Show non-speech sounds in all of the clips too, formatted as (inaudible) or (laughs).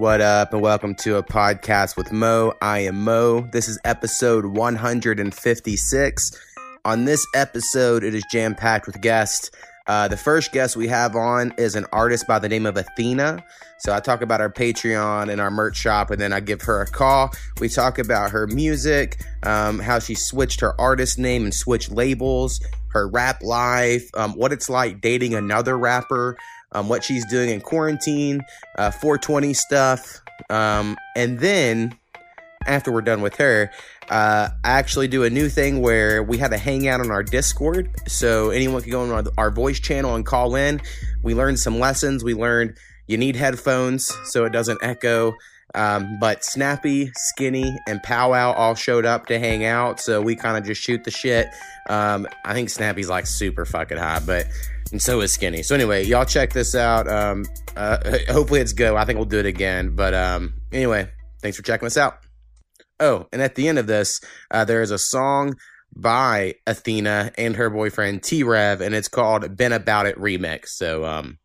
What up, and welcome to a podcast with Mo. I am Mo. This is episode 156. On this episode, it is jam packed with guests. Uh, the first guest we have on is an artist by the name of Ethena. So I talk about our Patreon and our merch shop, and then I give her a call. We talk about her music, um, how she switched her artist name and switched labels, her rap life, um, what it's like dating another rapper, um, what she's doing in quarantine, uh, 420 stuff. Um, and then after we're done with her, uh, I actually do a new thing where we have a hangout on our Discord. So anyone can go on our, voice channel and call in. We learned some lessons. We learned you need headphones so it doesn't echo. Um, but Snappy, Skinny, and Powwow all showed up to hang out, so we kind of just shoot the shit. Um, I think Snappy's like super fucking hot, but and so is Skinny. So anyway, y'all check this out. Um, uh, (laughs) hopefully it's good. I think we'll do it again. But um, anyway, thanks for checking us out. Oh, and at the end of this, uh, there is a song by Ethena and her boyfriend T Rev, and it's called "Been About It" remix. So um,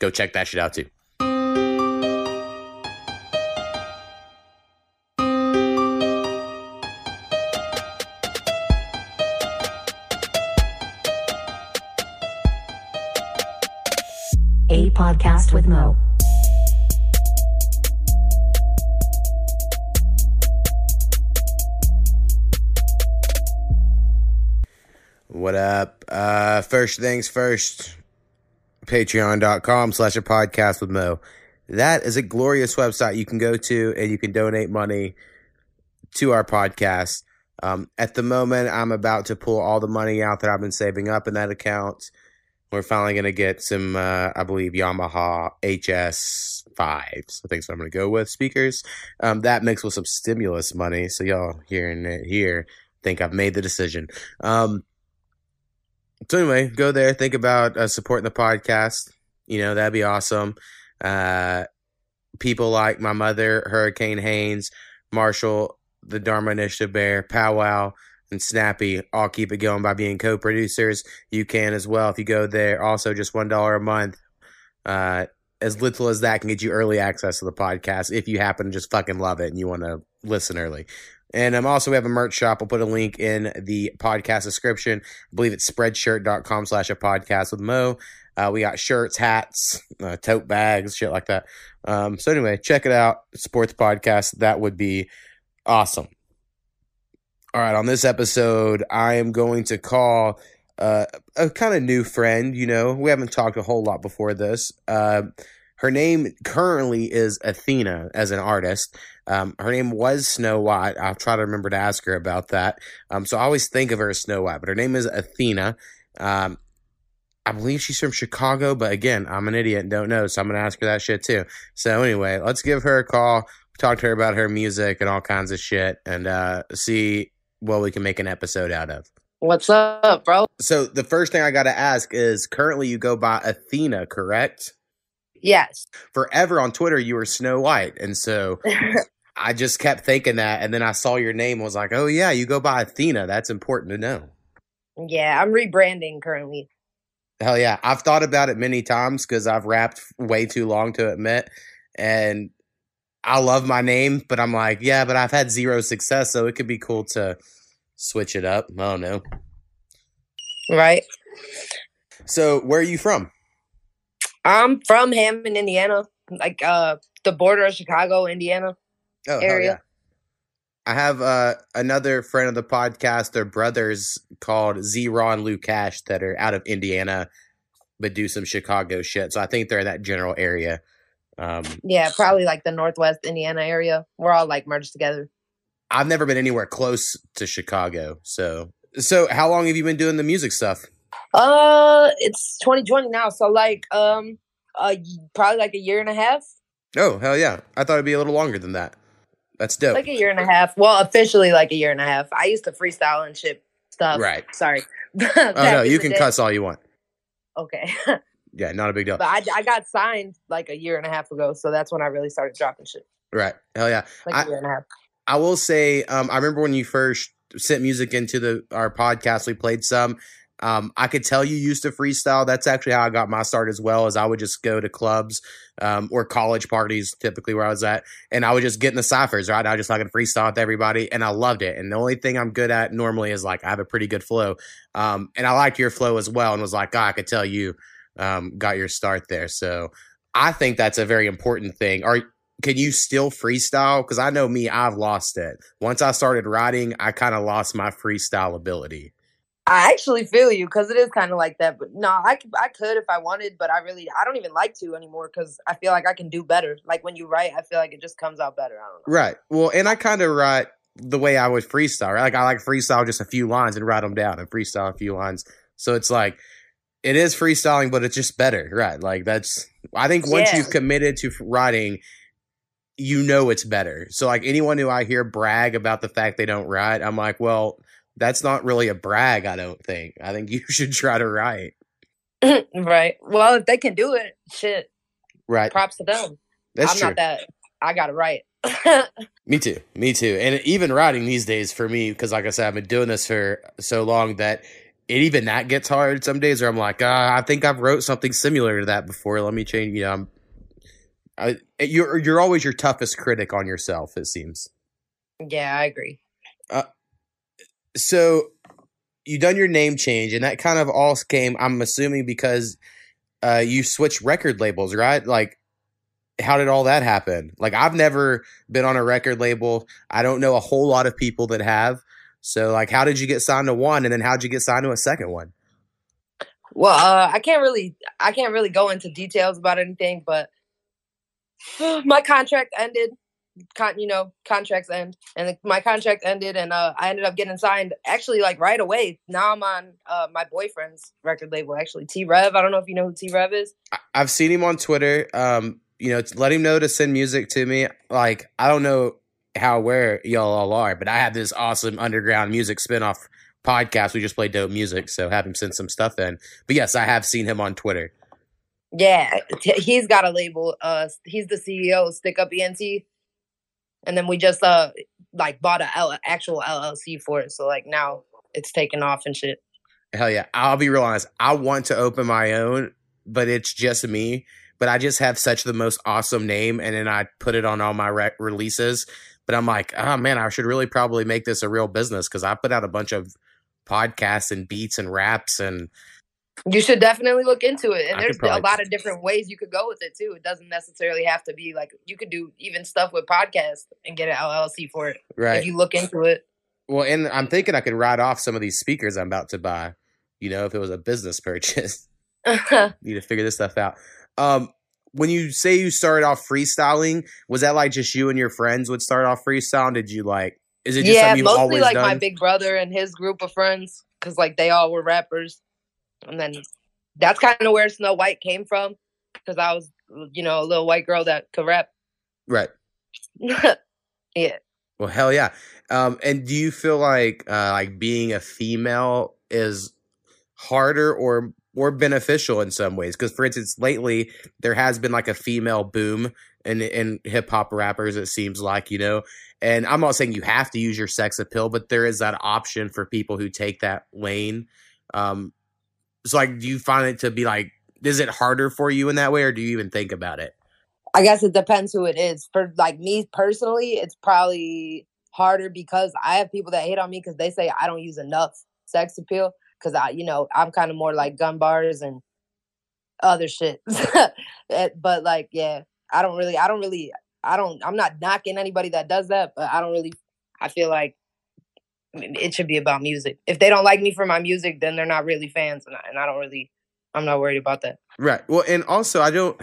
go check that shit out too. Podcast with Mo. What up? Uh, first things first, patreon.com slash a podcast with Mo. That is a glorious website you can go to and you can donate money to our podcast. Um, at the moment, I'm about to pull all the money out that I've been saving up in that account. We're finally going to get some, uh, I believe, Yamaha HS5s. I think so. I'm going to go with speakers. Um, that mixed with some stimulus money. So y'all hearing it here think I've made the decision. Um, so anyway, go there. Think about uh, supporting the podcast. You know that'd be awesome. Uh, people like my mother, Hurricane Haynes, Marshall, the Dharma Initiative Bear, Powwow, and Snappy all keep it going by being co-producers. You can as well if you go there. Also, just one dollar a month. Uh, as little as that can get you early access to the podcast if you happen to just fucking love it and you want to listen early. And um, also we have a merch shop. I'll put a link in the podcast description. I believe it's spreadshirt.com slash a podcast with Mo. Uh, we got shirts, hats, uh, tote bags, shit like that. Um, so anyway, check it out. Support the podcast. That would be awesome. All right, on this episode, I am going to call uh, a kind of new friend. You know, we haven't talked a whole lot before this. Uh, her name currently is Ethena as an artist. Um, her name was Snow White. I'll try to remember to ask her about that. Um, so I always think of her as Snow White, but her name is Ethena. Um, I believe she's from Chicago, but again, I'm an idiot and don't know, so I'm gonna ask her that shit too. So anyway, let's give her a call, talk to her about her music and all kinds of shit, and uh, see what we can make an episode out of. What's up, bro? So the first thing I got to ask is, currently you go by Ethena, correct? Yes. Forever on Twitter, you were Snow White, and so (laughs) I just kept thinking that, and then I saw your name, was like, oh yeah, you go by Ethena. That's important to know. yeah, I'm rebranding currently. Hell yeah. I've thought about it many times because I've rapped way too long to admit. And I love my name, but I'm like, yeah, but I've had zero success. So it could be cool to switch it up. I don't know. Right. So where are you from? I'm from Hammond, Indiana, like uh the border of Chicago, Indiana. Oh, Area. yeah. I have uh, another friend of the podcast. They're brothers called Z Raw and Lou Cash that are out of Indiana, but do some Chicago shit. So I think they're in that general area. Um, Yeah, probably like the Northwest Indiana area. We're all like merged together. I've never been anywhere close to Chicago. So, so how long have you been doing the music stuff? Uh, it's 2020 now, so like um, uh, probably like a year and a half, Oh, hell yeah. I thought it'd be a little longer than that. That's dope. like a year and a half. Well, officially like a year and a half. I used to freestyle and shit stuff. Right. Sorry. (laughs) oh, no, you can cuss all you want. Okay. (laughs) Yeah, not a big deal. But I, I got signed like a year and a half ago, so that's when I really started dropping shit. Right. Hell yeah. Like I- a year and a half. I will say, um, I remember when you first sent music into the our podcast, we played some, Um, I could tell you used to freestyle. That's actually how I got my start as well. As I would just go to clubs um, or college parties, typically where I was at, and I would just get in the ciphers. Right, I was just like freestyle with everybody, and I loved it. And the only thing I'm good at normally is like I have a pretty good flow, um, and I liked your flow as well. And was like, oh, I could tell you um, got your start there. So I think that's a very important thing. Are can you still freestyle? Because I know me, I've lost it. Once I started writing, I kind of lost my freestyle ability. I actually feel you because it is kind of like that. But no, I could, I could if I wanted, but I really I don't even like to anymore because I feel like I can do better. Like when you write, I feel like it just comes out better. I don't know. Right. Well, and I kind of write the way I would freestyle. Right? Like I like freestyle just a few lines and write them down and freestyle a few lines. So it's like it is freestyling, but it's just better. Right. Like that's I think once Yeah. you've committed to writing, you know it's better. So like anyone who I hear brag about the fact they don't write, I'm like, well, that's not really a brag. I don't think. I think (laughs) you should try to write. (laughs) right. Well, if they can do it, shit. Right. Props to them. That's I'm true. not that. I got to write. (laughs) Me too. Me too. And even writing these days for me, because like I said, I've been doing this for so long that it even that gets hard some days where I'm like, ah, I think I've wrote something similar to that before. Let me change. You know, I'm, I, you're you're always your toughest critic on yourself. It seems. yeah, I agree. Uh, So you done your name change, and that kind of all came. I'm assuming because uh, you switched record labels, right? Like, how did all that happen? Like, I've never been on a record label. I don't know a whole lot of people that have. So, like, how did you get signed to one, and then how did you get signed to a second one? Well, uh, I can't really, I can't really go into details about anything, but (sighs) my contract ended. Con, you know, contracts end, and my contract ended, and uh, I ended up getting signed actually like right away. Now I'm on uh, my boyfriend's record label, actually T Rev. I don't know if you know who T Rev is. I've seen him on Twitter. Um, you know, let him know to send music to me. Like, I don't know how aware y'all all are, but I have this awesome underground music spinoff podcast. We just play dope music, so have him send some stuff in. But yes, I have seen him on Twitter. Yeah, he's got a label. Uh, he's the CEO of Stick Up ENT, and then we just uh like bought a L- actual LLC for it. So like now it's taken off and shit. Hell yeah. I'll be real honest. I want to open my own, but it's just me. But I just have such the most awesome name, and then I put it on all my re- releases. But I'm like, oh man, I should really probably make this a real business because I put out a bunch of podcasts and beats and raps and You should definitely look into it. And I there's a lot of different ways you could go with it too. It doesn't necessarily have to be like you could do even stuff with podcasts and get an LLC for it right. if you look into it. Well, and I'm thinking I could write off some of these speakers I'm about to buy. You know, if it was a business purchase, (laughs) need to figure this stuff out. Um, when you say you started off freestyling, was that like just you and your friends would start off freestyling? Did you like? Is it just yeah, mostly like done? my big brother and his group of friends because like they all were rappers, and then that's kind of where Snow White came from because I was you know a little white girl that could rap. right. (laughs) yeah, Well, hell yeah. Um, and do you feel like uh, like being a female is harder or more beneficial in some ways? Because, for instance, lately there has been like a female boom in in hip hop rappers. It seems like you know, and I'm not saying you have to use your sex appeal, but there is that option for people who take that lane. Um, so, like, do you find it to be like, is it harder for you in that way, or do you even think about it? I guess it depends who it is. For like me personally, it's probably harder because I have people that hate on me because they say I don't use enough sex appeal because I, you know, I'm kind of more like gun bars and other shit. (laughs) Eh, but like, yeah, I don't really, I don't really, I don't, I'm not knocking anybody that does that, but I don't really, I feel like it should be about music. If they don't like me for my music, then they're not really fans, and I, and I don't really, I'm not worried about that. Right. Well, and also I don't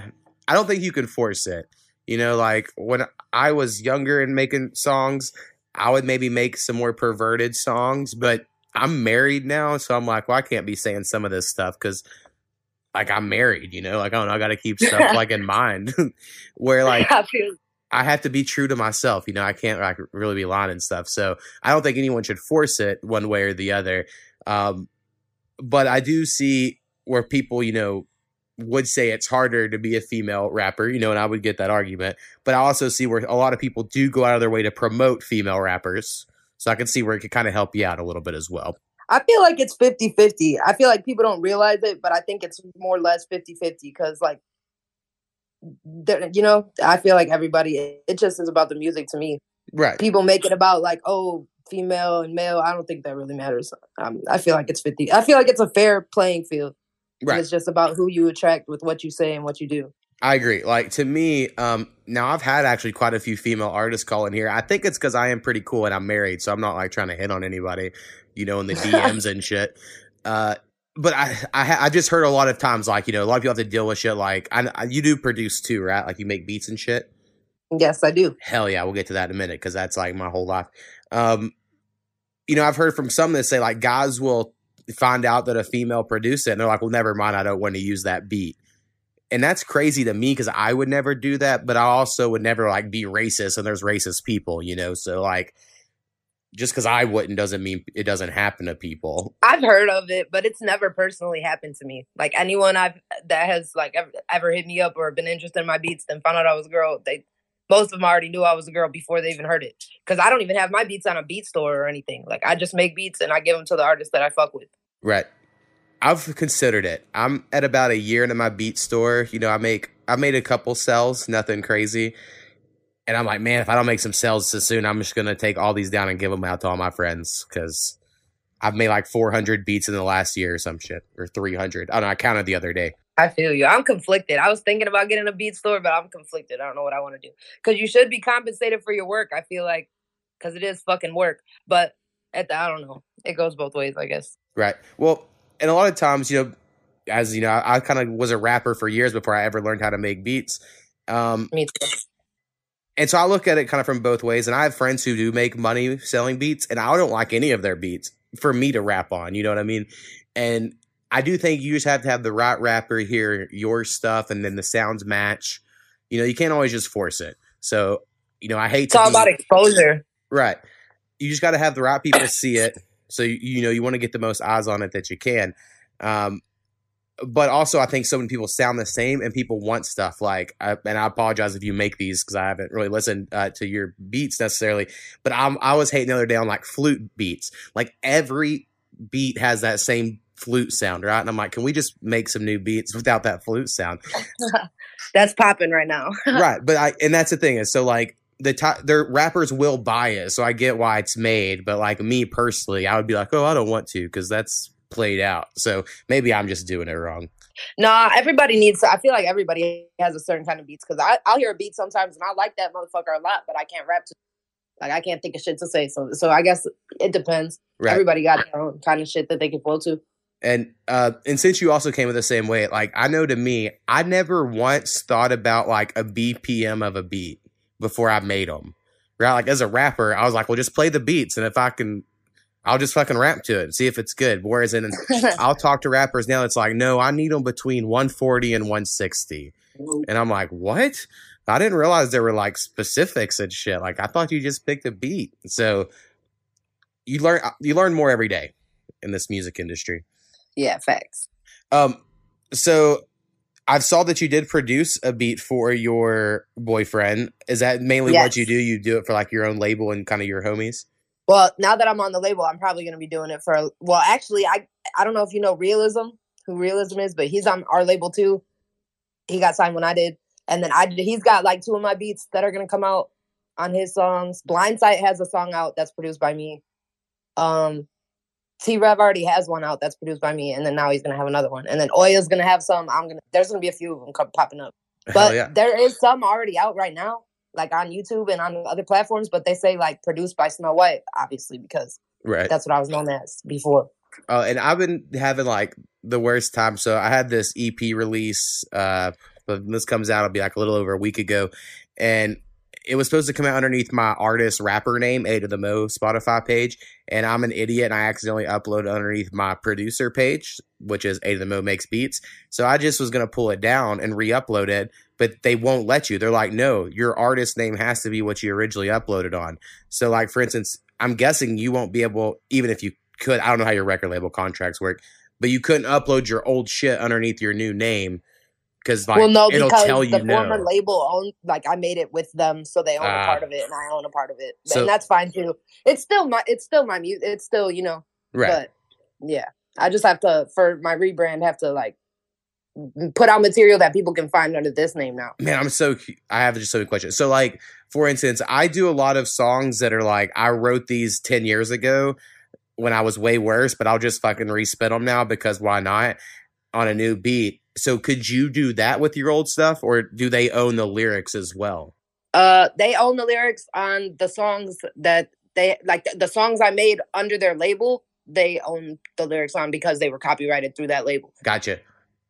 I don't think you can force it. You know, like when I was younger and making songs, I would maybe make some more perverted songs, but I'm married now, so I'm like, well, I can't be saying some of this stuff because like I'm married, you know, like I don't know, I got to keep stuff (laughs) like in mind (laughs) where like I I have to be true to myself. You know, I can't like really be lying and stuff. So I don't think anyone should force it one way or the other. Um, but I do see where people, you know, would say it's harder to be a female rapper, you know, and I would get that argument. But I also see where a lot of people do go out of their way to promote female rappers. So I can see where it could kind of help you out a little bit as well. I feel like it's 50 50. I feel like people don't realize it, but I think it's more or less 50 50 because, like, you know, I feel like everybody, it just is about the music to me. Right. People make it about, like, oh, female and male. I don't think that really matters. Um, I feel like it's 50. I feel like it's a fair playing field. Right. It's just about who you attract with what you say and what you do. I agree. Like to me, um, now I've had actually quite a few female artists call in here. I think it's because I am pretty cool and I'm married, so I'm not like trying to hit on anybody, you know, in the DMs and shit. Uh, but I, I, I just heard a lot of times, like you know, a lot of people have to deal with shit. Like, I, I, you do produce too, right? Like you make beats and shit. Yes, I do. Hell yeah, we'll get to that in a minute because that's like my whole life. Um, you know, I've heard from some that say like guys will find out that a female produced it and they're like, well, never mind, I don't want to use that beat. And that's crazy to me because I would never do that, but I also would never like be racist and there's racist people, you know? So like just because I wouldn't doesn't mean it doesn't happen to people. I've heard of it, but it's never personally happened to me. Like anyone I've that has like ever, ever hit me up or been interested in my beats then found out I was a girl, they most of them already knew I was a girl before they even heard it. Because I don't even have my beats on a beat store or anything. Like I just make beats and I give them to the artists that I fuck with. Right. I've considered it. I'm at about a year into my beat store. You know, I make I made a couple sales, nothing crazy. And I'm like, man, if I don't make some sales so soon, I'm just gonna take all these down and give them out to all my friends because I've made like 400 beats in the last year or some shit or 300. I don't know. I counted the other day. I feel you. I'm conflicted. I was thinking about getting a beat store, but I'm conflicted. I don't know what I want to do. Because you should be compensated for your work. I feel like because it is fucking work. But at the, I don't know. It goes both ways, I guess. Right. Well, and a lot of times, you know, as you know, I, I kind of was a rapper for years before I ever learned how to make beats. Um, Me too. and so I look at it kind of from both ways. And I have friends who do make money selling beats, and I don't like any of their beats for me to rap on. You know what I mean? And I do think you just have to have the right rapper hear your stuff, and then the sounds match. You know, you can't always just force it. So, you know, I hate It's to all be- about exposure. Right. You just got to have the right people see it. So you, you know you want to get the most eyes on it that you can. Um, but also, I think so many people sound the same, and people want stuff like. I, and I apologize if you make these because I haven't really listened uh, to your beats necessarily. But I'm I was hating the other day on like flute beats. Like every beat has that same flute sound, right? And I'm like, can we just make some new beats without that flute sound? (laughs) That's popping right now. (laughs) right but i and that's the thing is so like the top their rappers will buy it so i get why it's made but like me personally i would be like oh i don't want to because that's played out so maybe i'm just doing it wrong Nah, everybody needs. I feel like everybody has a certain kind of beats because I I'll hear a beat sometimes and I like that motherfucker a lot, but I can't rap to. Like I can't think of shit to say. So so I guess it depends. right Everybody got their own kind of shit that they can flow to. and uh and since you also came with the same way like i know to me i never once thought about like a bpm of a beat before i made them right like as a rapper i was like well just play the beats and if i can i'll just fucking rap to it and see if it's good whereas in (laughs) I'll talk to rappers now. It's like, no, I need them between 140 and 160. And I'm like, what? I didn't realize there were like specifics and shit. Like, I thought you just picked a beat. So you learn, you learn more every day in this music industry. yeah, facts. Um, so I saw that you did produce a beat for your boyfriend. Is that mainly what you do? You do it for like your own label and kind of your homies? Well, now that I'm on the label, I'm probably going to be doing it for. Well, actually, I I don't know if you know Realism, who Realism is, but he's on our label too. He got signed when I did, and then I did. He's got like two of my beats that are going to come out on his songs. Blindsight has a song out that's produced by me. Um, T Rev already has one out that's produced by me, and then now he's going to have another one, and then Oya's going to have some. I'm gonna. There's going to be a few of them come, popping up. But yeah. there is some already out right now, like on YouTube and on other platforms. But they say like produced by Snow White, obviously because Right. that's what I was known as before. Oh, and I've been having like the worst time. So I had this EP release. Uh, but this comes out, it'll be like a little over a week ago, and it was supposed to come out underneath my artist rapper name, A to the Mo Spotify page. And I'm an idiot, and I accidentally uploaded underneath my producer page, which is A to the Mo makes beats. So I just was gonna pull it down and re-upload it, but they won't let you. They're like, no, your artist name has to be what you originally uploaded on. So, like for instance, I'm guessing you won't be able, even if you could. I don't know how your record label contracts work, but you couldn't upload your old shit underneath your new name because like well, no, it'll because tell the you former label owned, like I made it with them, so they own Ah. a part of it, and I own a part of it, So- and that's fine too. It's still my, it's still my music. It's still, you know, Right. but Yeah, I just have to for my rebrand have to like put out material that people can find under this name now. Man, I'm so I have just so many questions. So like for instance, I do a lot of songs that are like I wrote these 10 years ago when I was way worse, but I'll just fucking respit them now because why not on a new beat. So could you do that with your old stuff or do they own the lyrics as well? Uh, they own the lyrics on the songs that they like the, songs I made under their label. They own the lyrics on because they were copyrighted through that label. Gotcha.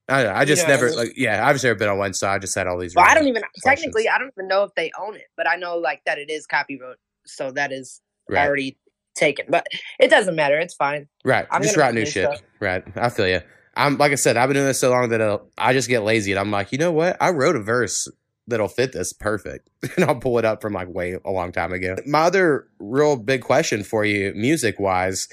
I. I just know, never like yeah, I've never been on one, so I just had all these. Well, I don't even questions. technically I don't even know if they own it, but I know like that it is copyright, so that is Right. already taken. But it doesn't matter. It's fine. Right. I'm just write new new shit. stuff. Right. I feel you. I'm like I said, I've been doing this so long that uh, I just get lazy and I'm like, you know what? I wrote a verse that'll fit this perfect, (laughs) and I'll pull it up from like way a long time ago. My other real big question for you, music wise,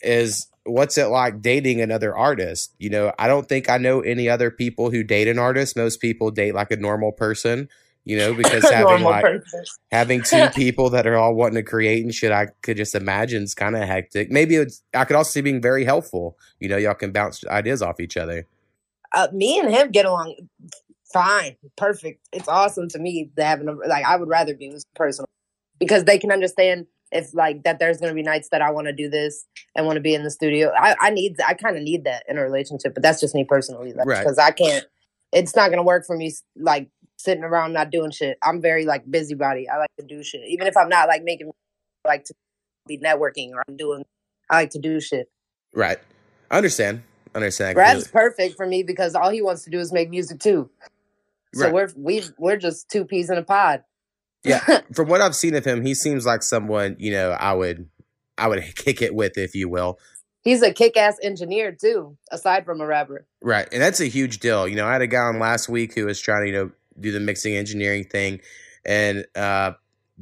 is what's it like dating another artist? You know, I don't think I know any other people who date an artist. Most people date like a normal person. You know, (laughs) because having like person. having (laughs) two people that are all wanting to create and shit, I could just imagine is kind of hectic. Maybe it's, I could also see being very helpful. You know, y'all can bounce ideas off each other. Uh, me and him get along fine, perfect. It's awesome to me to having a, like I would rather be with personal because they can understand if like that there's gonna be nights that I want to do this and want to be in the studio. I, I need I kind of need that in a relationship, but that's just me personally Right. because I can't. It's not gonna work for me like sitting around not doing shit. I'm very like busybody. I like to do shit, even if I'm not like making I like to be networking or I'm doing. I like to do shit. Right. I understand. I understand. Brad's perfect for me because all he wants to do is make music too. So Right. we're we we're just two peas in a pod. Yeah. (laughs) From what I've seen of him, he seems like someone, you know, I would, I would (laughs) kick it with, if you will. He's a kick-ass engineer too, aside from a rapper. Right. And that's a huge deal. You know, I had a guy on last week who was trying to, you know, do the mixing engineering thing. And uh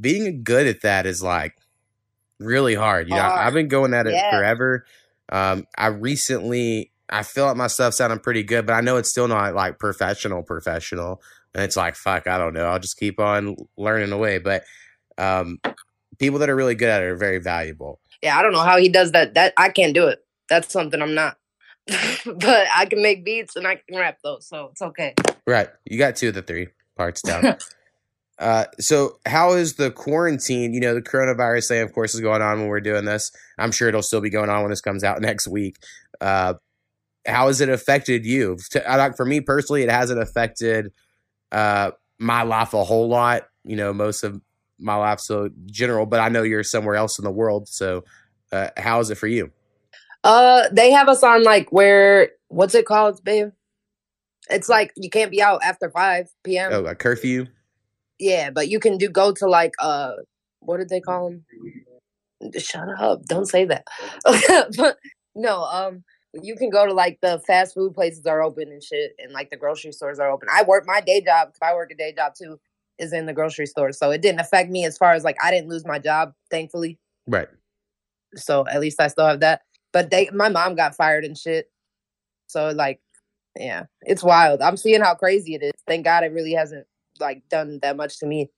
being good at that is like really hard. You know, Hard. I've been going at it Yeah. forever. Um, I recently I feel like my stuff sounding pretty good, but I know it's still not like professional, professional. And it's like, fuck, I don't know. I'll just keep on learning away. But um people that are really good at it are very valuable. Yeah, I don't know how he does that. That I can't do it. That's something I'm not. (laughs) but I can make beats and I can rap though, so it's okay. Right. You got two of the three parts down. (laughs) uh, so how is the quarantine? You know, the coronavirus thing, of course, is going on when we're doing this. I'm sure it'll still be going on when this comes out (laughs) next week. Uh, how has it affected you? I like for me personally, it hasn't affected uh, my life a whole lot. You know, most of my life so general, but I know you're somewhere else in the world. So, uh, how is it for you? Uh they have us on like where what's it called, babe? It's like you can't be out after five PM. Oh, a curfew. Yeah, but you can do go to like uh what did they call them? Shut up! Don't say that. (laughs) but no, um, you can go to like the fast food places are open and shit, and like the grocery stores are open. I work my day job. I work a day job too. Is in the grocery store, so it didn't affect me as far as like I didn't lose my job, thankfully. Right. So at least I still have that. But they, my mom got fired and shit. So like, yeah, it's wild. I'm seeing how crazy it is. Thank God it really hasn't like done that much to me.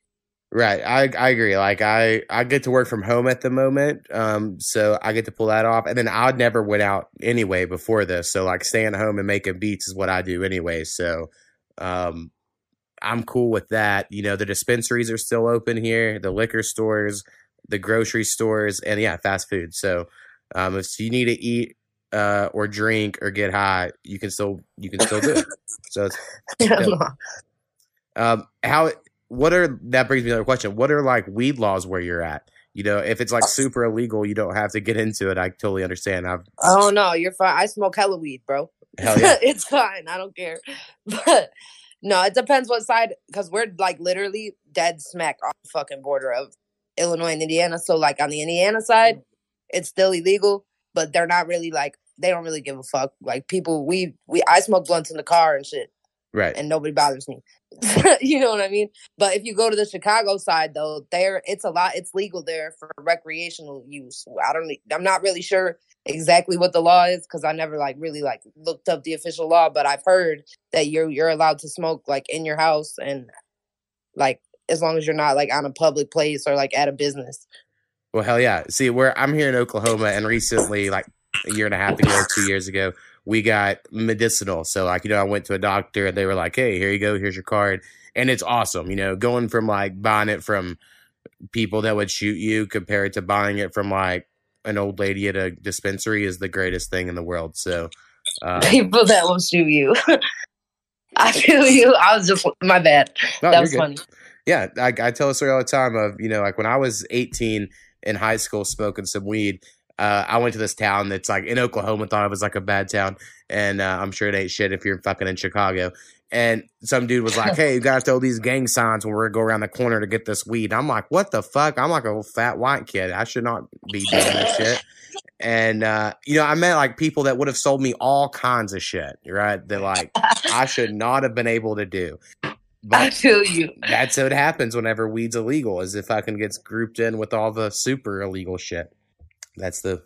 Right. I I agree. Like I I get to work from home at the moment. Um so I get to pull that off. And then I never went out anyway before this. So like staying home and making beats is what I do anyway. So um I'm cool with that. You know, the dispensaries are still open here, the liquor stores, the grocery stores, and yeah, fast food. So um if you need to eat uh or drink or get high, you can still you can still do it. (laughs) So it's um, how? What are that brings me to another question? What are like weed laws where you're at? You know, if it's like super illegal, you don't have to get into it. I totally understand. I've oh no, you're fine. I smoke hella weed, bro. hell yeah, (laughs) it's fine. I don't care. (laughs) But no, it depends what side because we're like literally dead smack on the fucking border of Illinois and Indiana. So like on the Indiana side, it's still illegal, but they're not really like they don't really give a fuck. Like people, we we I smoke blunts in the car and shit, right, and nobody bothers me. (laughs) you know what I mean? But if you go to the Chicago side though, there it's a lot. It's legal there for recreational use. I don't. I'm not really sure exactly what the law is because I never like really like looked up the official law. But I've heard that you're you're allowed to smoke like in your house and like as long as you're not like on a public place or like at a business. well hell yeah. See, where I'm here in Oklahoma, and recently, like a year and a half ago, two years ago, we got medicinal. So like, you know, I went to a doctor and they were like, Hey, here you go, here's your card. And it's awesome, you know, going from like buying it from people that would shoot you compared to buying it from like an old lady at a dispensary is the greatest thing in the world. So uh, (laughs) People that will shoot you. (laughs) I feel you. I was just my bad. no, that was good. funny. Yeah, I, I tell a story all the time of you know like when I was 18 in high school smoking some weed. Uh, I went to this town that's like in Oklahoma. Thought it was like a bad town, and uh, I'm sure it ain't shit if you're fucking in Chicago. And some dude was like, (laughs) "Hey, you gotta throw these gang signs when we're gonna go around the corner to get this weed." I'm like, "What the fuck?" I'm like a fat white kid. I should not be doing this shit. And uh, you know, I met like people that would have sold me all kinds of shit, right? That like I should not have been able to do. (laughs) I But feel you. that's what happens whenever weed's illegal is if fucking gets grouped in with all the super illegal shit. That's the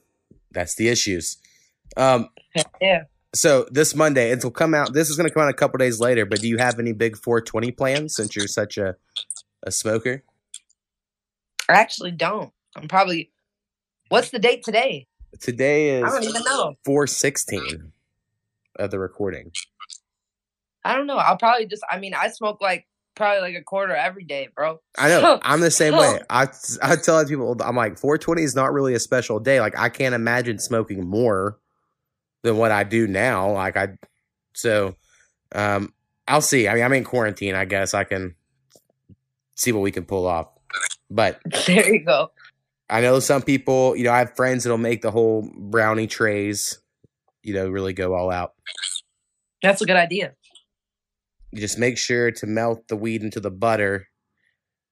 that's the issues. Um Yeah. so this Monday it'll come out this is gonna come out a couple days later, but do you have any big four twenty plans since you're such a a smoker? I actually don't. I'm probably. What's the date today? Today is I don't even know. four sixteen of the recording. I don't know. I'll probably just. I mean, I smoke like probably like a quarter every day, bro. I know. I'm the same way. I I tell other people I'm like 420 is not really a special day. Like I can't imagine smoking more than what I do now. Like I so um I'll see. I mean I'm in quarantine, I guess I can see what we can pull off. But (laughs) There you go. I know some people, you know, I have friends that'll make the whole brownie trays, you know, really go all out. That's a good idea. You just make sure to melt the weed into the butter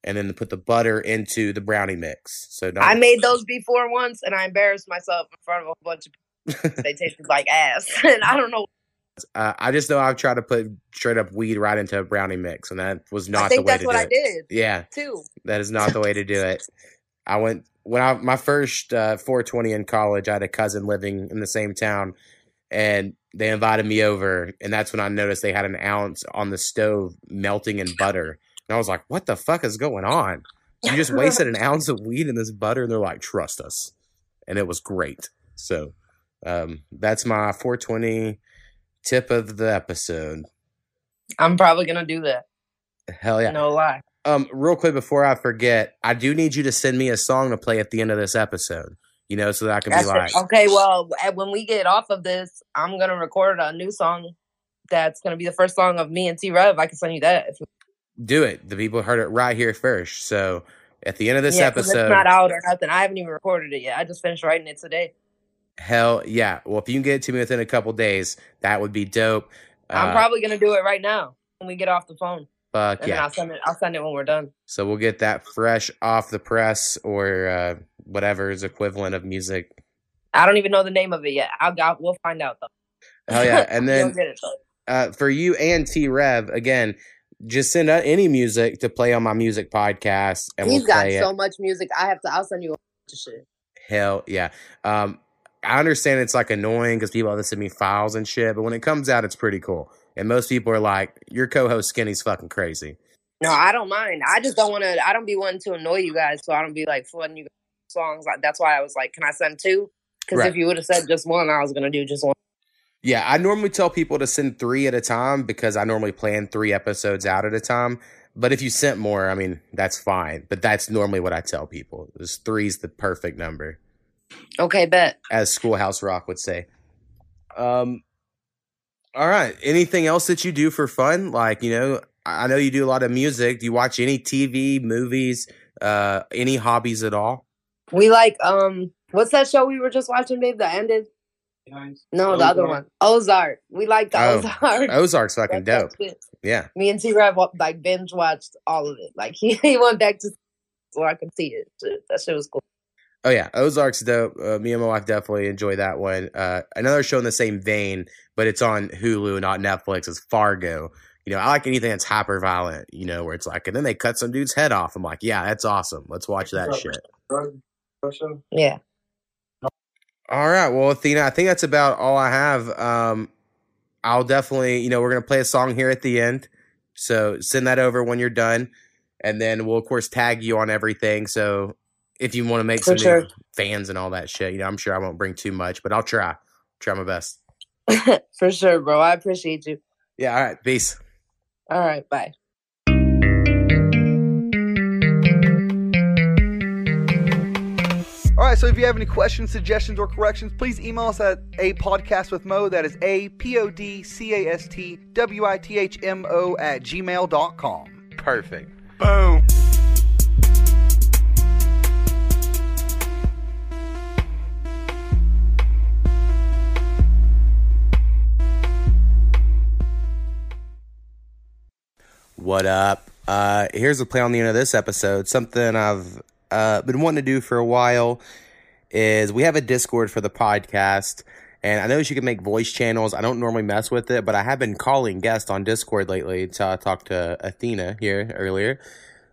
and then put the butter into the brownie mix. So don't I made those before once, and I embarrassed myself in front of a bunch of people. (laughs) they tasted like ass, (laughs) and I don't know. Uh, I just know I've tried to put straight up weed right into a brownie mix, and that was not the way to do I it. did Yeah, too. that is not the way to do it. I went when I my first uh, 420 in college. I had a cousin living in the same town, and they invited me over, and that's when I noticed they had an ounce on the stove melting in butter, and I was like, "What the fuck is going on? You just (laughs) wasted an ounce of weed in this butter?" And they're like, "Trust us," and it was great. So um, that's my 420 tip of the episode. I'm probably gonna do that. Hell yeah. No lie. Um, real quick before I forget, I do need you to send me a song to play at the end of this episode. You know, so that I can be like. Okay, well, when we get off of this, I'm gonna record a new song. That's gonna be the first song of me and T Rev. I can send you that. If do it. The people heard it right here first. So at the end of this yeah, episode, it's not out or nothing. I haven't even recorded it yet. I just finished writing it today. hell yeah. Well, if you can get it to me within a couple days, that would be dope. I'm Uh, probably gonna do it right now when we get off the phone, fuck and yeah. I'll send it. I'll send it when we're done. So we'll get that fresh off the press or uh, whatever is equivalent of music. I don't even know the name of it yet. I'll, I'll we'll find out though. Hell yeah. (laughs) And then it, uh, for you and T Rev, again, just send out any music to play on my music podcast and He's we'll got play it. so much music. I have to. I'll send you a bunch of shit. Hell yeah. Um, I understand it's like annoying because people have to send me files and shit, but when it comes out, it's pretty cool. And most people are like, "Your co-host Skinny's fucking crazy." No, I don't mind. I just don't want to. I don't be wanting to annoy you guys, so I don't be like flooding you guys with songs. Like that's why I was like, "Can I send two? Because Right. if you would have said just one, I was gonna do just one. Yeah, I normally tell people to send three at a time because I normally plan three episodes out at a time. But if you sent more, I mean, that's fine. But that's normally what I tell people. Is three's the perfect number, Okay, bet. as Schoolhouse Rock would say. Um, all right. Anything else that you do for fun? Like, you know, I I know you do a lot of music. Do you watch any TV, movies, uh, any hobbies at all? We like um, what's that show we were just watching, babe? That ended. No, the other one, Ozark. We like the Oh, Ozark. Ozark's fucking That's dope. Yeah. Me and T Rev like binge watched all of it. Like (laughs) he, he went back to so I could see it. That shit was cool. Oh yeah, Ozark's dope. Uh, me and my wife definitely enjoy that one. Uh, another show in the same vein, but it's on Hulu, not Netflix. Is Fargo. You know, I like anything that's hyper violent. You know, where it's like, and then they cut some dude's head off. I'm like, yeah, that's awesome. Let's watch that shit. Yeah. All right, well, Ethena, I think that's about all I have. Um, I'll definitely, you know, we're gonna play a song here at the end, so send that over when you're done, and then we'll of course tag you on everything. So if you want to make For some sure. new fans and all that shit. You know, I'm sure I won't bring too much, but I'll try. Try my best. (laughs) For sure, bro. I appreciate you. Yeah. All right. Peace. All right, bye. Right, so if you have any questions, suggestions, or corrections, please email us at a podcast with Mo. That is a p o d c a s t w i t h m o at gmail.com. Perfect. Boom. What up? Uh, here's a play on the end of this episode. Something I've uh, been wanting to do for a while is we have a Discord for the podcast, and I know you can make voice channels. I don't normally mess with it, but I have been calling guests on Discord lately. So I talked to Ethena here earlier,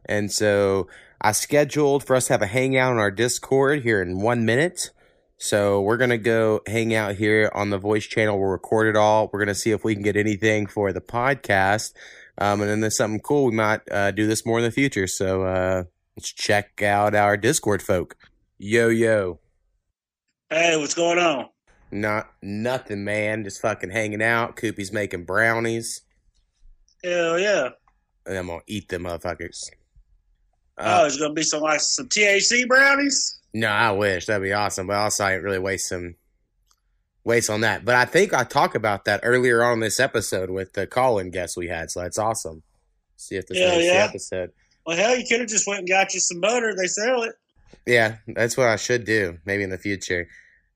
and so I scheduled for us to have a hangout on our Discord here in one minute. So we're gonna go hang out here on the voice channel. We'll record it all. We're gonna see if we can get anything for the podcast. Um, and then there's something cool. We might uh, do this more in the future. So uh, let's check out our Discord folk. Yo yo, Hey, what's going on? not nothing, man. Just fucking hanging out. Koopy's making brownies, Hell yeah. and I'm gonna eat them motherfuckers. oh, Uh, it's gonna be some like some THC brownies. no, I wish that'd be awesome, but also I didn't really waste some waste on that. But I think I talked about that earlier on this episode with the call-in guest we had. So that's awesome. See if this Yeah, is the yeah. episode. Well, hell, you could have just went and got you some butter. They sell it. Yeah, that's what I should do. Maybe in the future.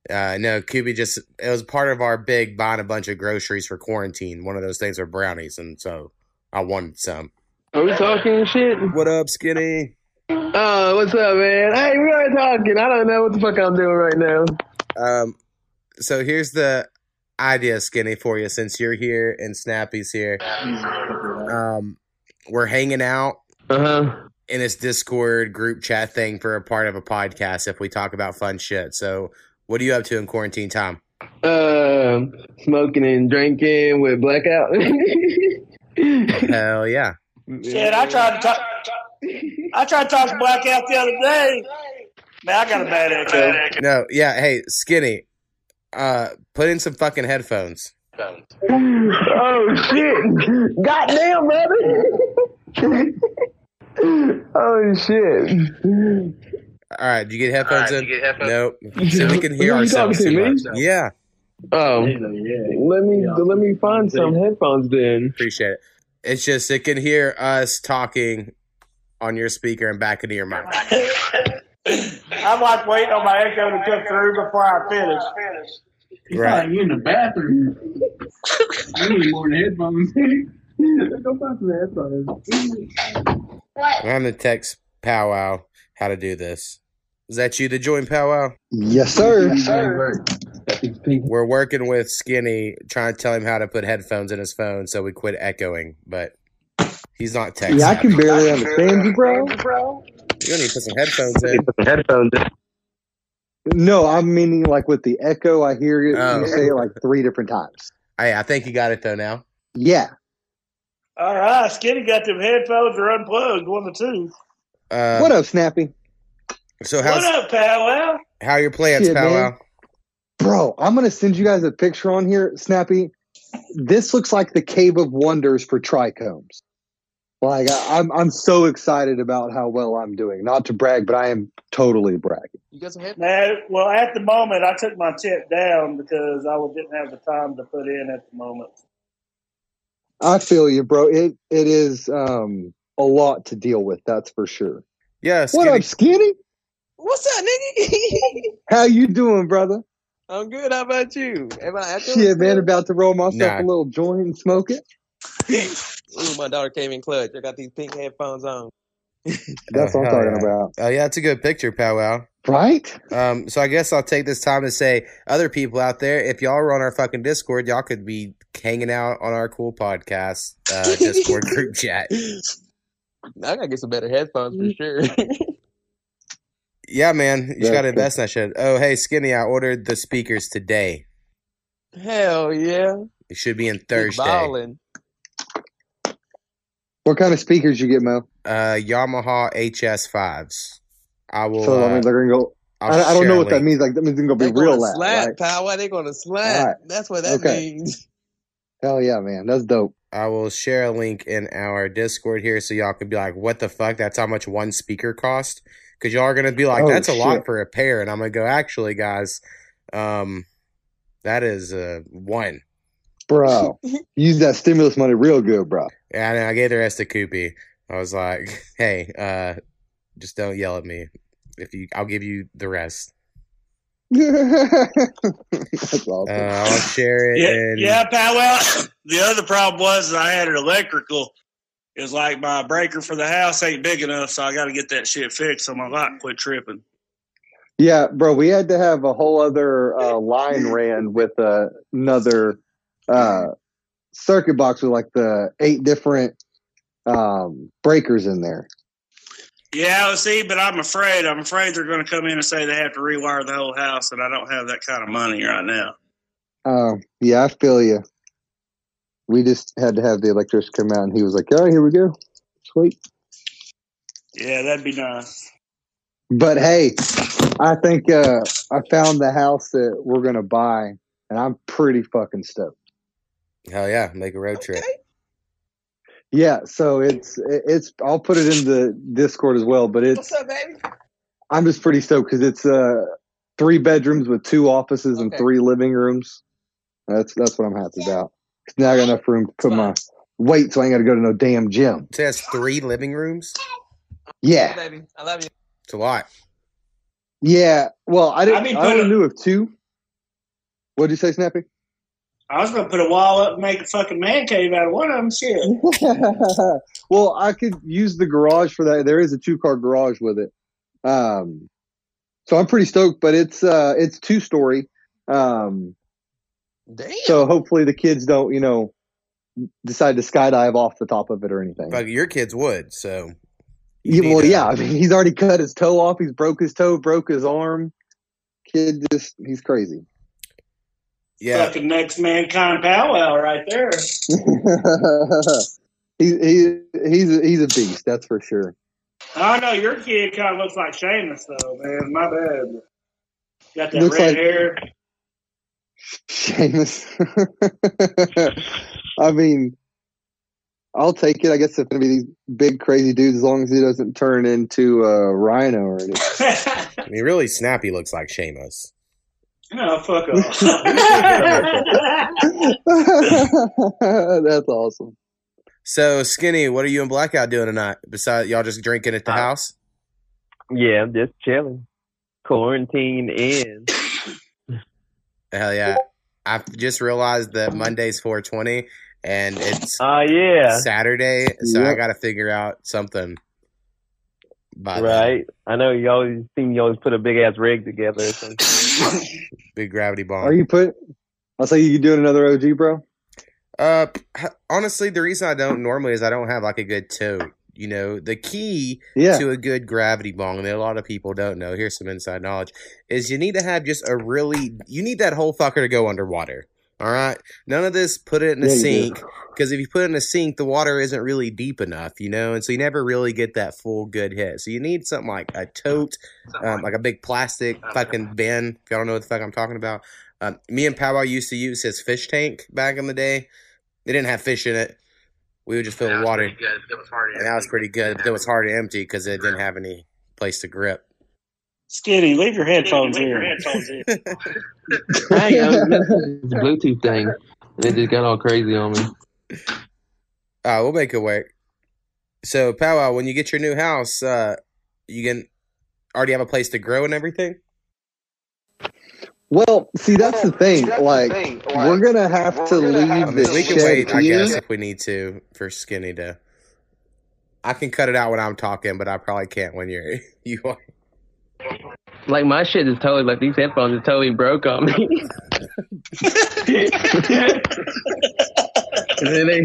Uh, no, Kubi just it was part of our big buying a bunch of groceries for quarantine. One of those things were brownies, and so I wanted some. Are we talking shit? What up, Skinny? Oh, what's up, man? Hey, we are talking. I don't know what the fuck I'm doing right now. Um, so here's the idea, Skinny, for you. Since you're here and Snappy's here, um, we're hanging out Uh huh. in this Discord group chat thing for a part of a podcast. If we talk about fun shit, so what are you up to in quarantine time? Um, smoking and drinking with blackout. (laughs) Hell yeah. Shit, I tried to talk. I tried to talk to Blackout the other day. Man, I got a bad echo. No, yeah. Hey, Skinny, uh, put in some fucking headphones. oh shit! Goddamn, brother! (laughs) oh shit! All right, do you get headphones in? Nope. So we can hear (laughs) ourselves talking too to, me? much. Yeah, Oh, let me let me find some headphones then. appreciate it. It's just it can hear us talking on your speaker and back into your mic. (laughs) I'm like waiting on my echo to come through before I finish. Right. you in the bathroom. you need more than headphones. (laughs) Go find some headphones. I'm having to text powwow how to do this. Is that you to join powwow? Yes, sir. We're working with Skinny, trying to tell him how to put headphones in his phone so we quit echoing, but he's not texting. Yeah, I can barely understand you, bro. You don't need to put some headphones in. Headphones. in. No, I'm meaning like with the echo, I hear it, Oh. you say it like three different times. Oh, hey, I think you got it though now. Yeah. All right, Skinny got them headphones or unplugged, one of the two. Uh, what up, Snappy? So how's, What how's up, powwow? how are your plans, Shit, powwow? man. Bro, I'm going to send you guys a picture on here, Snappy. This looks like the Cave of Wonders for trichomes. Like, I, I'm, I'm so excited about how well I'm doing. Not to brag, but I am totally bragging. You guys some headphones? Man, well, at the moment, I took my tip down because I didn't have the time to put in at the moment. I feel you, bro. It It is um, a lot to deal with, that's for sure. Yeah, What Skinny. up, Skinny? What's up, nigga? (laughs) How you doing, brother? I'm good. How about you? Am I echoing Shit, man, about to roll myself Nah. a little joint and smoke it. (laughs) Ooh, my daughter came in clutch. I got these pink headphones on. (laughs) That's Oh, what I'm talking yeah. about. Oh yeah, it's a good picture, powwow. Right? Um, so I guess I'll take this time to say, other people out there, if y'all are on our fucking Discord, y'all could be hanging out on our cool podcast uh, Discord (laughs) group chat. I gotta get some better headphones for sure. (laughs) Yeah, man, you just Yeah, gotta invest in that shit. Oh, hey, Skinny, I ordered the speakers today. Hell yeah. It should be in Thursday. What kind of speakers you get, Mo? Uh, Yamaha HS5s. I will. so I uh, mean, they're gonna go. I'll I, I don't know what that means. Like that means they're gonna They're be gonna real slap, right? pal. Why they gonna slap? Alright. That's what that Okay. means. Hell yeah, man, that's dope. I will share a link in our Discord here so y'all can be like, "What the fuck? That's how much one speaker cost?" Because y'all are gonna be like, Oh, "That's a lot for a pair," and I'm gonna go, "Actually, guys, um, that is uh, one." Bro, (laughs) use that stimulus money real good, bro. And I gave the rest to Koopy. I was like, (laughs) "Hey, uh, just don't yell at me. If you, I'll give you the rest. that's awesome. Uh, I'll share it." Yeah, in, yeah, pal. Well, (coughs) the other problem was I had an electrical. It was like my breaker for the house ain't big enough, so I got to get that shit fixed so my light quit tripping. Yeah, bro, we had to have a whole other uh, line (laughs) ran with uh, another uh, circuit box with like the eight different um, breakers in there. Yeah, well, see, but I'm afraid. I'm afraid they're going to come in and say they have to rewire the whole house, and I don't have that kind of money right now. Um, yeah, I feel you. We just had to have the electrician come out, and he was like, "All right, here we go, sweet." Yeah, that'd be nice. But hey, I think uh, I found the house that we're gonna buy, and I'm pretty fucking stoked. Hell yeah, make a road trip. Yeah, so it's it's. I'll put it in the Discord as well, but it's. What's up, baby? I'm just pretty stoked because it's uh three bedrooms with two offices and three living rooms. That's that's what I'm happy about. now I got enough room to put my weight, so I ain't got to go to no damn gym. So it has three living rooms. Yeah, Baby, I love you. It's a lot. yeah. Well, I didn't. I mean, I only knew of two. What did you say, Snappy? I was going to put a wall up and make a fucking man cave out of one of them. Shit. (laughs) well, I could use the garage for that. There is a two car garage with it. Um, so I'm pretty stoked, but it's uh it's two story. Um, Damn. so hopefully the kids don't, you know, decide to skydive off the top of it or anything. But your kids would. So Yeah, well, a- yeah. I mean, he's already cut his toe off. He's broke his toe, broke his arm. Kid, just he's crazy. Yeah. Fucking next mankind powwow right there. (laughs) he's he, he's a, he's a beast, that's for sure. I know your kid kind of looks like Seamus, though, man. My bad. Got that Looks red like- hair. Seamus. (laughs) I mean, I'll take it. I guess it's gonna be these big crazy dudes as long as he doesn't turn into a rhino or anything. (laughs) I mean, really, Snappy looks like Seamus. No, fuck (laughs) off. (laughs) (laughs) That's awesome. So Skinny, what are you and Blackout doing tonight? Besides y'all just drinking at the Uh, house? Yeah, I'm just chilling. Quarantine in. Hell yeah! I just realized that Monday's 420 and it's Oh yeah. Saturday, so I got to figure out something. By then. Right. I know you always seem you always put a big ass rig together or. (laughs) Big gravity bong. Are you put? I'll say you doing another OG, bro. Uh, honestly, the reason I don't normally is I don't have like a good tote. You know, the key Yeah. to a good gravity bong that a lot of people don't know. Here's some inside knowledge: is you need to have just a really you need that whole fucker to go underwater. All right, none of this put it in a Yeah, sink because if you put it in a sink, the water isn't really deep enough, you know, and so you never really get that full good hit. So you need something like a tote, um, like a big plastic fucking bin. If y'all don't know what the fuck I'm talking about, um, me and Powwow used to use his fish tank back in the day. They didn't have fish in it. We would just fill it with water, and that was pretty good. But it was hard to empty because it didn't have any place to grip. Skinny, leave your headphones here. hey, I'm messing with this Bluetooth thing. And it just got all crazy on me. Uh, we'll make it work. So, Powwow, when you get your new house, uh, you can already have a place to grow and everything. Well, see, that's the thing. Like, we're gonna have to leave mean, this we can shed wait, I here. guess, if we need to for Skinny to. I can cut it out when I'm talking, but I probably can't when you're (laughs) you are. Like my shit is totally like these headphones are totally broke on me. (laughs) and, then they,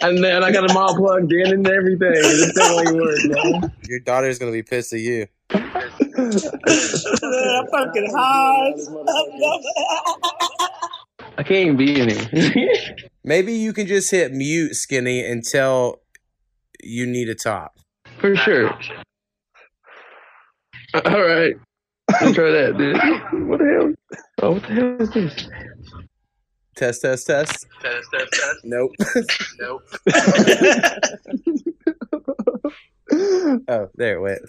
and then I got them all plugged in and everything. It still ain't work, man. Your daughter's gonna be pissed at you. I'm fucking high. I can't even be in here. (laughs) Maybe you can just hit mute, Skinny, until you need a top. For sure. (laughs) All right. Let's try that, dude. (laughs) What the hell? Oh, what the hell is this? Test, test, test. Test, test, test. Nope. (laughs) Nope. oh, there it went.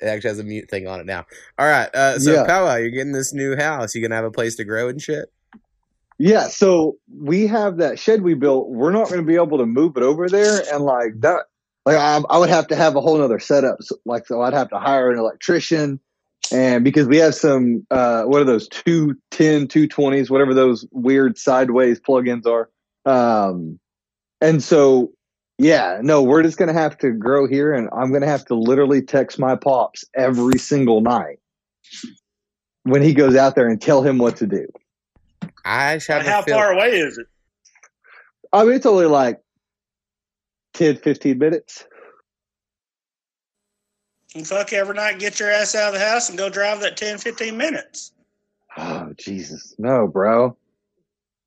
It actually has a mute thing on it now. All right. Uh, so, Yeah. Powwow, you're getting this new house. You gonna have a place to grow and shit? Yeah, so we have that shed we built. We're not going to be able to move it over there, and like that, like I, I would have to have a whole other setup. So, like, so I'd have to hire an electrician, and because we have some, uh, what are those 210, 220s, whatever those weird sideways plugins are. Um, and so, yeah, no, we're just going to have to grow here, and I'm going to have to literally text my pops every single night when he goes out there and tell him what to do. I have How feel- far away is it? I mean, it's only like 10, 15 minutes. And fuck every night, get your ass out of the house and go drive that 10, 15 minutes. Oh, Jesus. No, bro.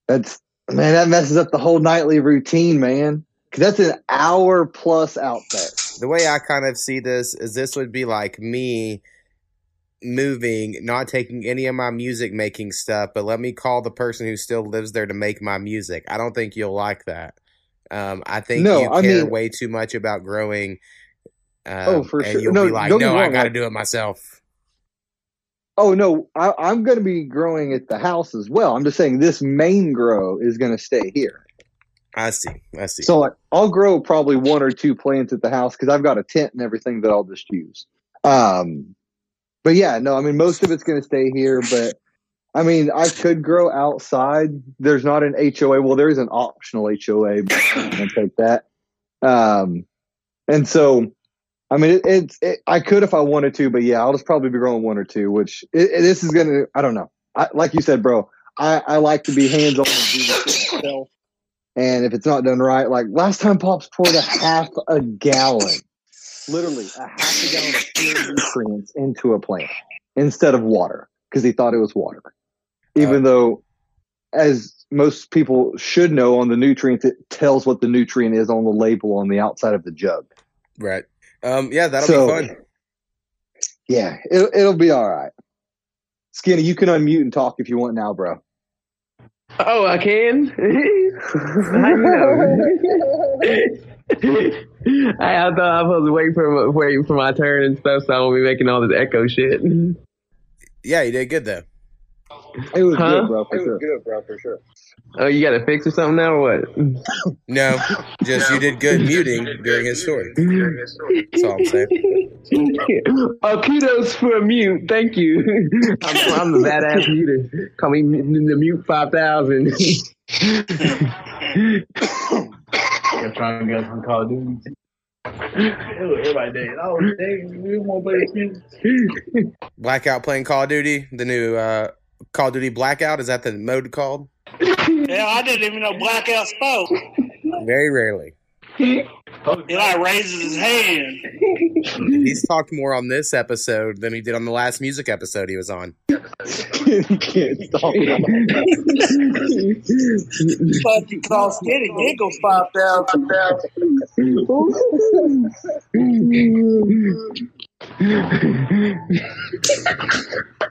That's, man, that messes up the whole nightly routine, man. Because that's an hour plus out there. the way I kind of see this is this would be like me moving, not taking any of my music making stuff, but let me call the person who still lives there to make my music. I don't think you'll like that. Um, I think No, you I care mean- way too much about growing. Um, Oh, for and sure. You'll No, be like, no, me I got to do it myself. Oh, no, I, I'm going to be growing at the house as well. I'm just saying this main grow is going to stay here. I see. I see. So like, I'll grow probably one or two plants at the house because I've got a tent and everything that I'll just use. Um, but yeah, no, I mean most of it's going to stay here. But I mean, I could grow outside. There's not an HOA. Well, there is an optional HOA, but I'm to take that. Um, and so, I mean, it, it's it, I could if I wanted to, but yeah, I'll just probably be growing one or two. Which it, this is to. I don't know. I, like you said, bro. I, I like to be hands on and do. And if it's not done right, like last time Pops poured a half a gallon, literally a half a gallon of nutrients into a plant instead of water because he thought it was water. Even though, as most people should know on the nutrients, it tells what the nutrient is on the label on the outside of the jug. right. Um, yeah, that'll So- be fun. Yeah, it'll, it'll be all right. Skinny, you can unmute and talk if you want now, bro. Oh, I can. (laughs) How you know? (laughs) I, I thought I was supposed to wait for wait for my turn and stuff, so I won't be making all this echo shit. Yeah, you did good though. It was Huh? good, bro, for sure. good, bro, for sure. Oh, you got to fix or something now, or what? No, (laughs) just you did good muting during his story. That's all I'm saying. (laughs) oh, kudos for a mute. Thank you. (laughs) I'm, I'm the badass muter. Call me the mute five thousand. I'm trying to get some Call of Duty. Everybody dead. Oh, dang, we want to play this. Blackout playing Call of Duty. The new uh, Call of Duty Blackout is that the mode called? Yeah, I didn't even know Blackout spoke. Very rarely. Eli raises his hand. He's talked more on this episode than he did on the last music episode he was on. Can't stop. Fuck you call Skinny Giggles 5,000. (laughs)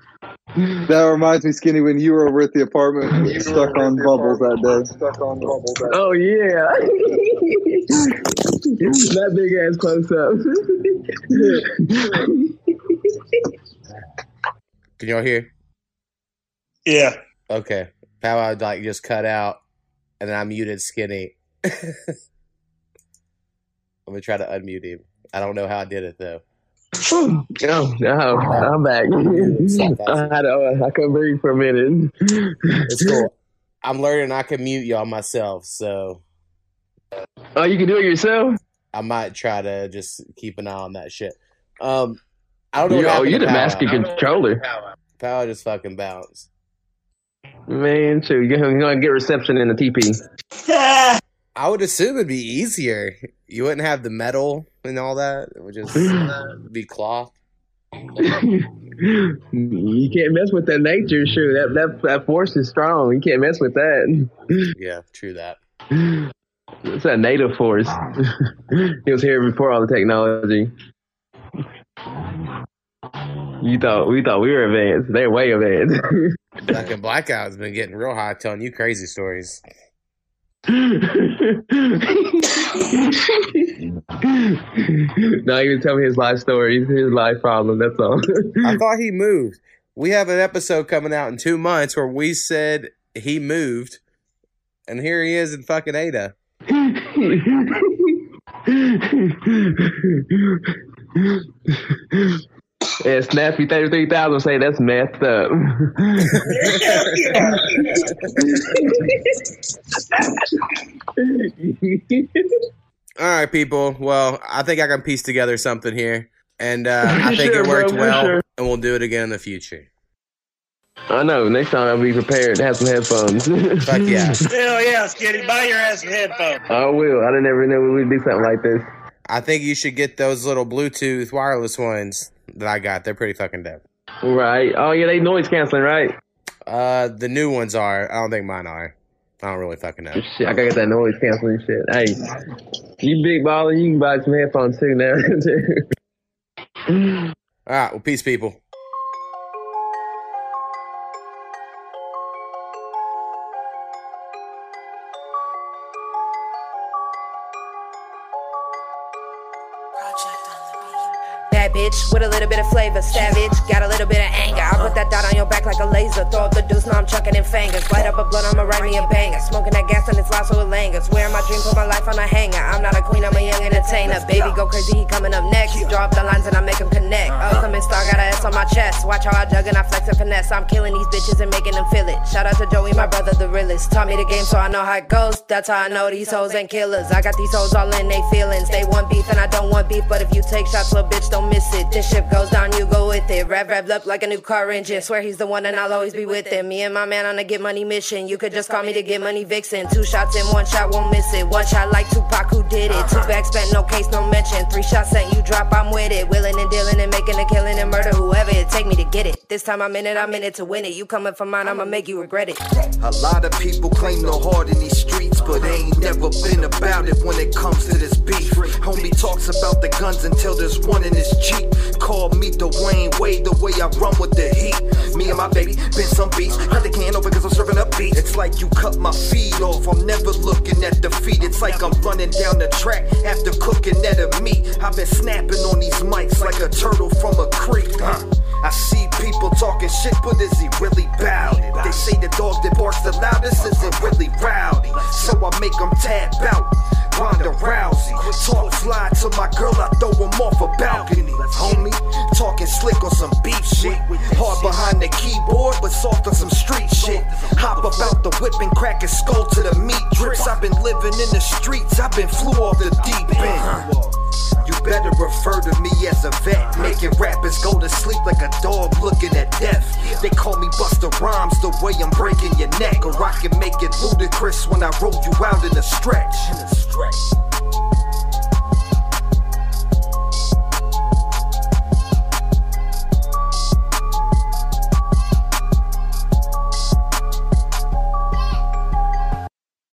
That reminds me, Skinny, when you were over at the apartment, you stuck on bubbles that day. Stuck on bubbles that Oh yeah, (laughs) that big ass close up. (laughs) Can y'all hear? Yeah. Okay. Powwow like just cut out, and then I muted Skinny. (laughs) I'm gonna try to unmute him. I don't know how I did it though. Oh, no, I'm back. (laughs) (laughs) I, had to- I couldn't breathe for a minute. It's cool. I'm learning I can mute y'all myself, so Oh, you can do it yourself? I might try to just keep an eye on that shit. Um, I don't know. You, what oh, happened you're the master controller. Power just fucking bounced. Man, too. you're gonna get reception in the TP. (laughs) I would assume it'd be easier. You wouldn't have the metal and all that. It would just (gasps) be cloth. you can't mess with that nature, sure. That that that force is strong. You can't mess with that. (laughs) Yeah, true that. It's that native force. (laughs) he was here before all the technology. You thought we thought we were advanced. They're way advanced. (laughs) Fucking blackout's been getting real high, telling you crazy stories. (laughs) Not even tell me his life story, his life problem. That's all. (laughs) I thought he moved. We have an episode coming out in two months where we said he moved, and here he is in fucking Ada. (laughs) yeah, Snappy thirty three thousand say that's messed up. (laughs) All right, people. Well, I think I can piece together something here, and uh, (laughs) I think Sure, it worked bro, well, sure. and we'll do it again in the future. I know. Next time I'll be prepared to have some headphones. (laughs) Fuck yeah. Hell yeah, Skitty. Buy your ass some headphones. I will. I didn't ever know we would do something like this. I think you should get those little Bluetooth wireless ones that I got. They're pretty fucking dope. Right. Oh yeah, they noise canceling, right? Uh, the new ones are. I don't think mine are. I don't really fucking know. Shit, I gotta get that noise canceling shit. Hey, you big baller, you can buy some headphones too now. (laughs) All right, well, peace, people. With a little bit of flavor, savage, got a little bit of put that dot on your back like a laser. Throw up the deuce, now I'm chucking in fingers. Light up a blunt, I'ma write me a banger. Smoking that gas and it's lost with langers. Wearing my dream, put my life on a hanger. I'm not a queen, I'm a young entertainer. Baby, go crazy, he coming up next. Drop the lines and I make him connect. Uh-huh. Ultimate star, got a S on my chest. Watch how I jug and I flex and finesse. I'm killing these bitches and making them feel it. Shout out to Joey, my brother, the realest. Taught me the game, so I know how it goes. That's how I know these hoes ain't killers. I got these hoes all in they feelings. They want beef and I don't want beef, but if you take shots, little bitch, don't miss it. This ship goes down, you go with it. Rev, rev up like a new car engine. Swear he's the one and I'll always be with him. Me and my man on a get money mission. You could just call me to get money vixen. Two shots in, one shot won't miss it. One shot like Tupac who did it. Two bags spent, no case, no mention. Three shots sent, you drop, I'm with it. Willing and dealing and making a killing and murder whoever it take me to get it. This time I'm in it, I'm in it to win it. You coming for mine, I'ma make you regret it. A lot of people claim no heart in these streets, but they ain't never been about it when it comes to this beef. Homie talks about the guns until there's one in his cheek. Call me Dwyane Wade, the way I run with the heat. Me and my baby been some beats. Cut the can open cause I'm serving up beats. It's like you cut my feet off. I'm never looking at defeat. It's like I'm running down the track after cooking at a meat. I've been snapping on these mics like a turtle from a creek. Huh. I see people talking shit, but is he really it? They say the dog that barks the loudest isn't really rowdy. So I make them tap out. Ronda Rousey. Talk fly to my girl, I throw him off a balcony. Homie, talking slick on some beef shit. Hard behind the keyboard, but soft on some street shit. Hop about the whip and crack his skull to the meat drips. I've been living in the streets, I've been flew off the deep end. You better refer to me as a vet, making rappers go to sleep like a dog looking at death. They call me Busta Rhymes the way I'm breaking your neck, or I can make it Ludacris when I roll you out in a stretch. Bye.